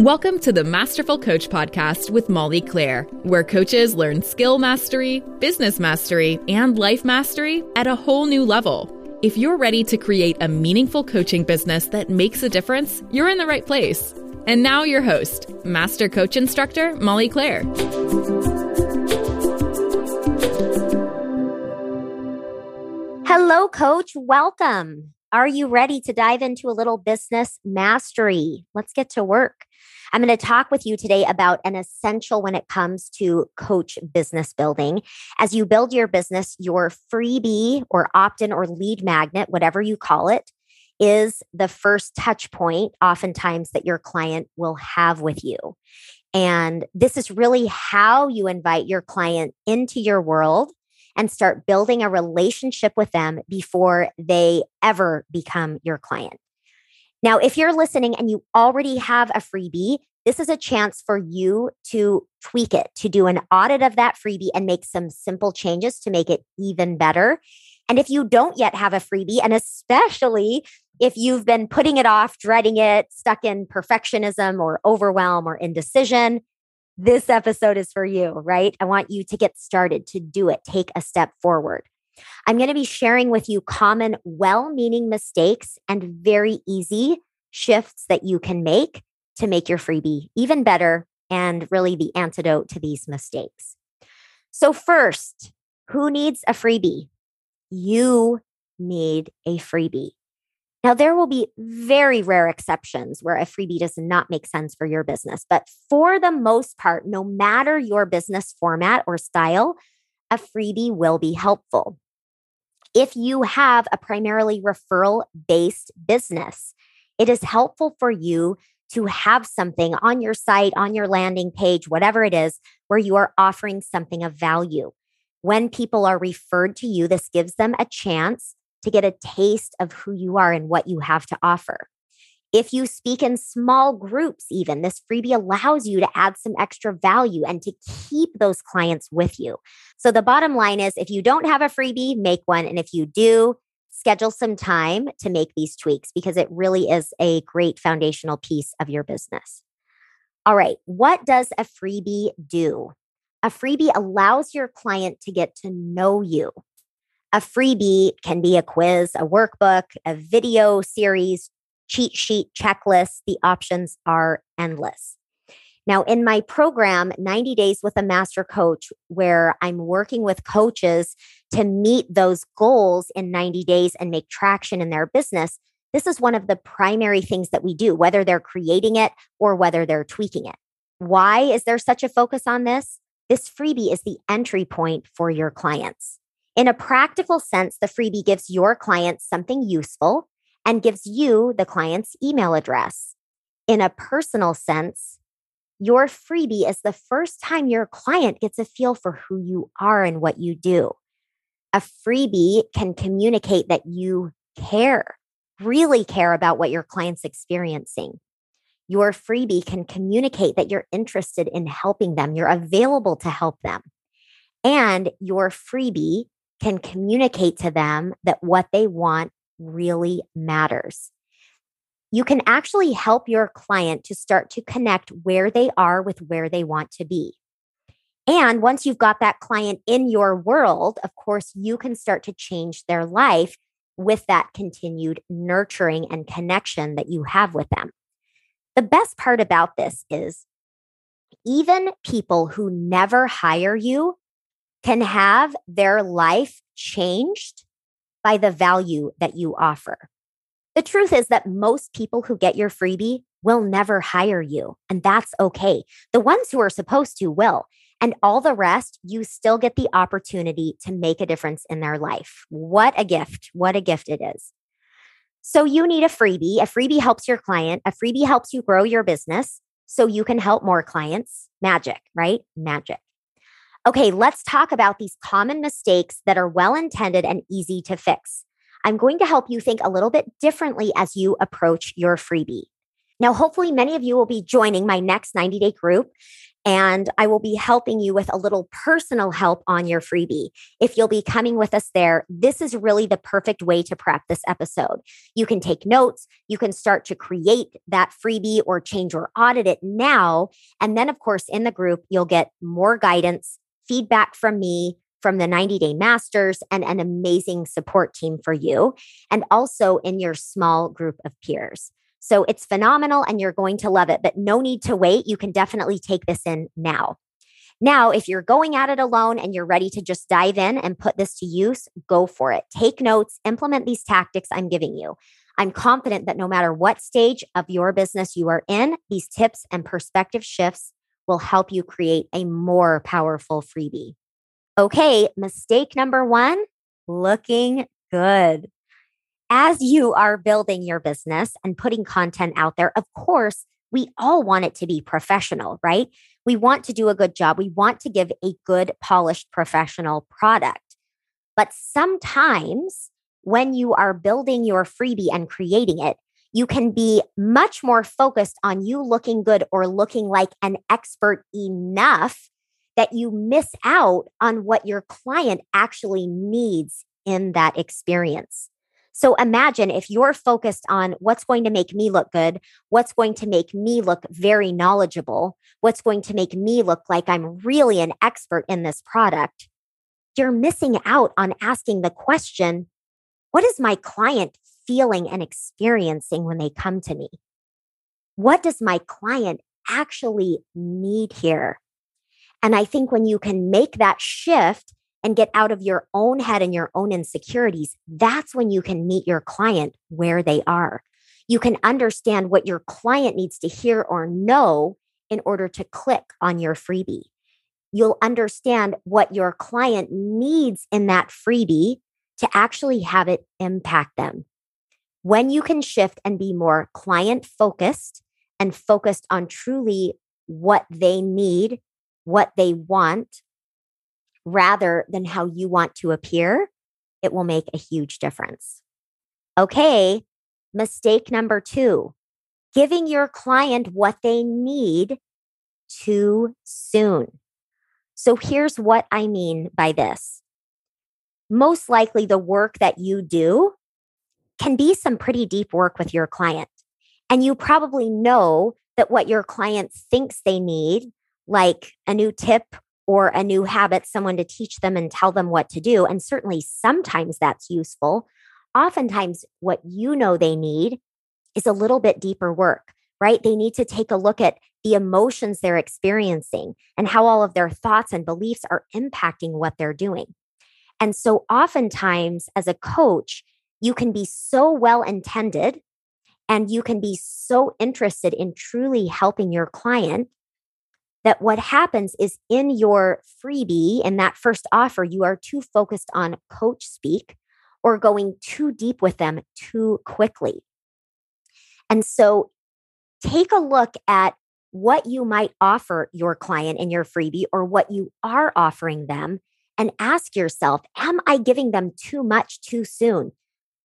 Welcome to the Masterful Coach Podcast with Molly Claire, where coaches learn skill mastery, business mastery, and life mastery at a whole new level. If you're ready to create a meaningful coaching business that makes a difference, you're in the right place. And now, your host, Master Coach Instructor Molly Claire. Hello, Coach. Welcome. Are you ready to dive into a little business mastery? Let's get to work. I'm going to talk with you today about an essential when it comes to coach business building. As you build your business, your freebie or opt in or lead magnet, whatever you call it, is the first touch point, oftentimes, that your client will have with you. And this is really how you invite your client into your world and start building a relationship with them before they ever become your client. Now, if you're listening and you already have a freebie, this is a chance for you to tweak it, to do an audit of that freebie and make some simple changes to make it even better. And if you don't yet have a freebie, and especially if you've been putting it off, dreading it, stuck in perfectionism or overwhelm or indecision, this episode is for you, right? I want you to get started, to do it, take a step forward. I'm going to be sharing with you common, well meaning mistakes and very easy shifts that you can make to make your freebie even better and really the antidote to these mistakes. So, first, who needs a freebie? You need a freebie. Now, there will be very rare exceptions where a freebie does not make sense for your business. But for the most part, no matter your business format or style, a freebie will be helpful. If you have a primarily referral based business, it is helpful for you to have something on your site, on your landing page, whatever it is, where you are offering something of value. When people are referred to you, this gives them a chance to get a taste of who you are and what you have to offer. If you speak in small groups, even this freebie allows you to add some extra value and to keep those clients with you. So, the bottom line is if you don't have a freebie, make one. And if you do, schedule some time to make these tweaks because it really is a great foundational piece of your business. All right, what does a freebie do? A freebie allows your client to get to know you. A freebie can be a quiz, a workbook, a video series, cheat sheet, checklist. The options are endless. Now, in my program, 90 Days with a Master Coach, where I'm working with coaches to meet those goals in 90 days and make traction in their business, this is one of the primary things that we do, whether they're creating it or whether they're tweaking it. Why is there such a focus on this? This freebie is the entry point for your clients. In a practical sense, the freebie gives your clients something useful and gives you the client's email address. In a personal sense, your freebie is the first time your client gets a feel for who you are and what you do. A freebie can communicate that you care, really care about what your client's experiencing. Your freebie can communicate that you're interested in helping them, you're available to help them. And your freebie can communicate to them that what they want really matters. You can actually help your client to start to connect where they are with where they want to be. And once you've got that client in your world, of course, you can start to change their life with that continued nurturing and connection that you have with them. The best part about this is even people who never hire you can have their life changed by the value that you offer. The truth is that most people who get your freebie will never hire you, and that's okay. The ones who are supposed to will. And all the rest, you still get the opportunity to make a difference in their life. What a gift. What a gift it is. So, you need a freebie. A freebie helps your client, a freebie helps you grow your business so you can help more clients. Magic, right? Magic. Okay, let's talk about these common mistakes that are well intended and easy to fix. I'm going to help you think a little bit differently as you approach your freebie. Now, hopefully, many of you will be joining my next 90 day group And I will be helping you with a little personal help on your freebie. If you'll be coming with us there, this is really the perfect way to prep this episode. You can take notes, you can start to create that freebie or change or audit it now. And then, of course, in the group, you'll get more guidance, feedback from me, from the 90 Day Masters and an amazing support team for you, and also in your small group of peers. So it's phenomenal and you're going to love it, but no need to wait. You can definitely take this in now. Now, if you're going at it alone and you're ready to just dive in and put this to use, go for it. Take notes, implement these tactics I'm giving you. I'm confident that no matter what stage of your business you are in, these tips and perspective shifts will help you create a more powerful freebie. Okay, mistake number one looking good. As you are building your business and putting content out there, of course, we all want it to be professional, right? We want to do a good job. We want to give a good, polished, professional product. But sometimes when you are building your freebie and creating it, you can be much more focused on you looking good or looking like an expert enough that you miss out on what your client actually needs in that experience. So imagine if you're focused on what's going to make me look good, what's going to make me look very knowledgeable, what's going to make me look like I'm really an expert in this product, you're missing out on asking the question what is my client feeling and experiencing when they come to me? What does my client actually need here? And I think when you can make that shift and get out of your own head and your own insecurities, that's when you can meet your client where they are. You can understand what your client needs to hear or know in order to click on your freebie. You'll understand what your client needs in that freebie to actually have it impact them. When you can shift and be more client focused and focused on truly what they need what they want rather than how you want to appear, it will make a huge difference. Okay, mistake number two giving your client what they need too soon. So here's what I mean by this. Most likely, the work that you do can be some pretty deep work with your client. And you probably know that what your client thinks they need like a new tip or a new habit, someone to teach them and tell them what to do. And certainly sometimes that's useful. Oftentimes, what you know they need is a little bit deeper work, right? They need to take a look at the emotions they're experiencing and how all of their thoughts and beliefs are impacting what they're doing. And so, oftentimes, as a coach, you can be so well intended and you can be so interested in truly helping your client that what happens is in your freebie, in that first offer, you are too focused on coach speak or going too deep with them too quickly. And so take a look at what you might offer your client in your freebie or what you are offering them and ask yourself, am I giving them too much too soon?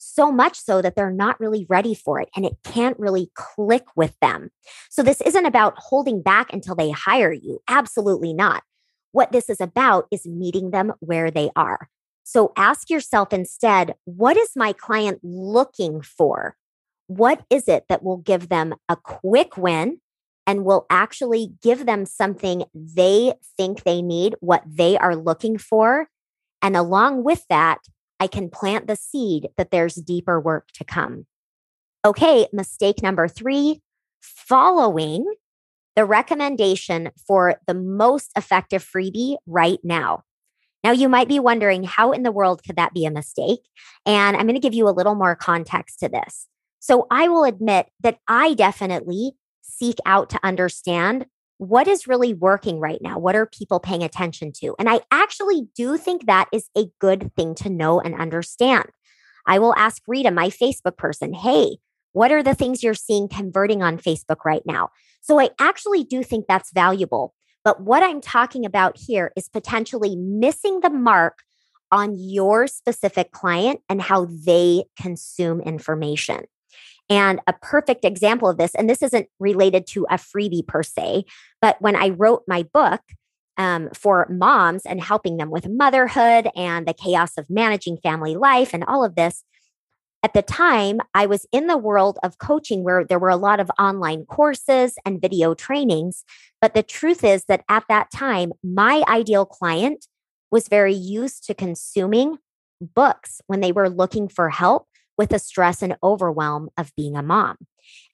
So much so that they're not really ready for it and it can't really click with them. So, this isn't about holding back until they hire you. Absolutely not. What this is about is meeting them where they are. So, ask yourself instead what is my client looking for? What is it that will give them a quick win and will actually give them something they think they need, what they are looking for? And along with that, I can plant the seed that there's deeper work to come. Okay, mistake number three following the recommendation for the most effective freebie right now. Now, you might be wondering how in the world could that be a mistake? And I'm going to give you a little more context to this. So, I will admit that I definitely seek out to understand what is really working right now? What are people paying attention to? And I actually do think that is a good thing to know and understand. I will ask Rita, my Facebook person, hey, what are the things you're seeing converting on Facebook right now? So I actually do think that's valuable. But what I'm talking about here is potentially missing the mark on your specific client and how they consume information. And a perfect example of this, and this isn't related to a freebie per se, but when I wrote my book, um, for moms and helping them with motherhood and the chaos of managing family life and all of this. At the time, I was in the world of coaching where there were a lot of online courses and video trainings. But the truth is that at that time, my ideal client was very used to consuming books when they were looking for help with the stress and overwhelm of being a mom.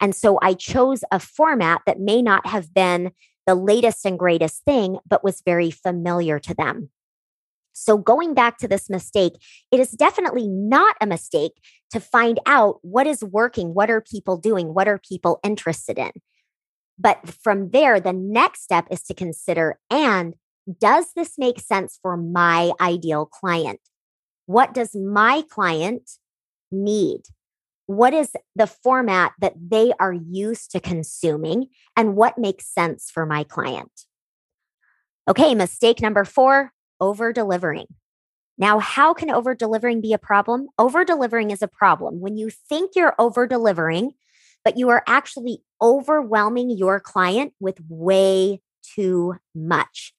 And so I chose a format that may not have been the latest and greatest thing, but was very familiar to them. So, going back to this mistake, it is definitely not a mistake to find out what is working, what are people doing, what are people interested in. But from there, the next step is to consider and does this make sense for my ideal client? What does my client need? what is the format that they are used to consuming and what makes sense for my client. Okay, mistake number four over delivering. Now, how can over delivering be a problem? Over delivering is a problem when you think you're over delivering, but you are actually overwhelming your client with way too much.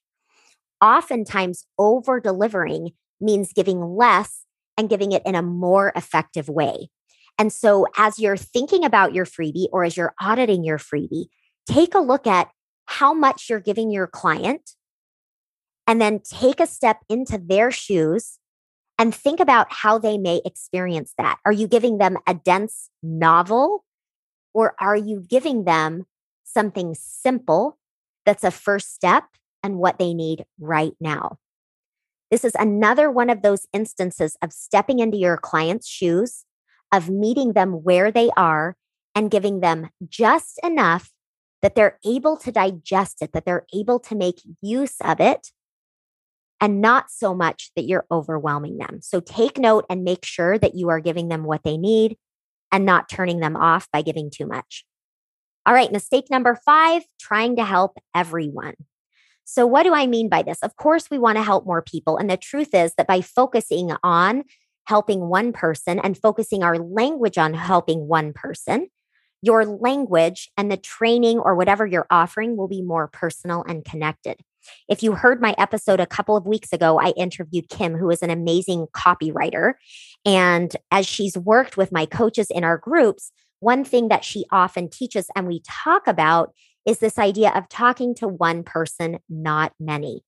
Oftentimes, over delivering means giving less and giving it in a more effective way. And so, as you're thinking about your freebie or as you're auditing your freebie, take a look at how much you're giving your client and then take a step into their shoes and think about how they may experience that. Are you giving them a dense novel or are you giving them something simple that's a first step and what they need right now? This is another one of those instances of stepping into your client's shoes of meeting them where they are and giving them just enough that they're able to digest it, that they're able to make use of it, and not so much that you're overwhelming them. So take note and make sure that you are giving them what they need and not turning them off by giving too much. All right, mistake number five trying to help everyone. So, what do I mean by this? Of course, we want to help more people. And the truth is that by focusing on helping one person and focusing our language on helping one person, your language and the training or whatever you're offering will be more personal and connected. If you heard my episode a couple of weeks ago, I interviewed Kim, who is an amazing copywriter. And as she's worked with my coaches in our groups, one thing that she often teaches and we talk about is this idea of talking to one person, not many.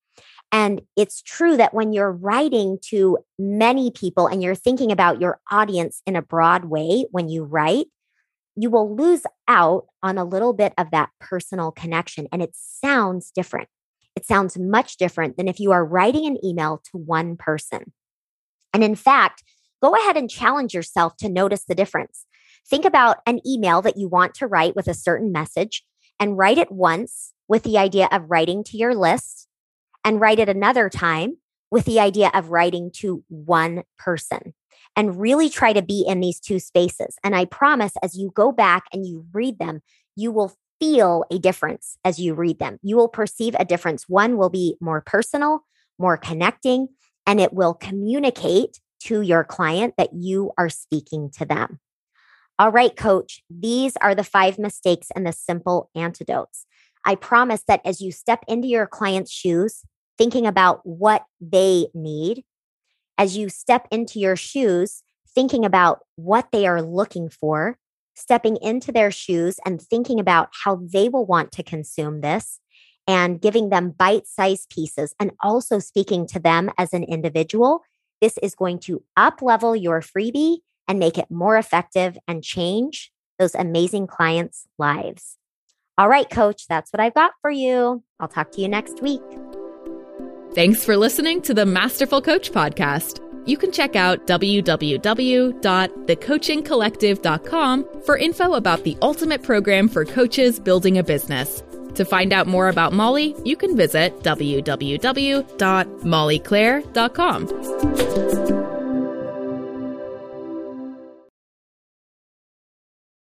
And it's true that when you're writing to many people and you're thinking about your audience in a broad way when you write, you will lose out on a little bit of that personal connection. And it sounds different. It sounds much different than if you are writing an email to one person. And in fact, go ahead and challenge yourself to notice the difference. Think about an email that you want to write with a certain message and write it once with the idea of writing to your list and write it another time with the idea of writing to one person and really try to be in these two spaces. And I promise as you go back and you read them, you will feel a difference as you read them. You will perceive a difference. One will be more personal, more connecting, and it will communicate to your client that you are speaking to them. All right, coach, these are the five mistakes and the simple antidotes. I promise that as you step into your client's shoes, thinking about what they need, as you step into your shoes, thinking about what they are looking for, stepping into their shoes and thinking about how they will want to consume this and giving them bite sized pieces and also speaking to them as an individual. This is going to up level your freebie and make it more effective and change those amazing clients' lives. All right, coach, that's what I've got for you. I'll talk to you next week. Thanks for listening to the Masterful Coach podcast. You can check out www.thecoachingcollective.com for info about the ultimate program for coaches building a business. To find out more about Molly, you can visit www.mollyclaire.com.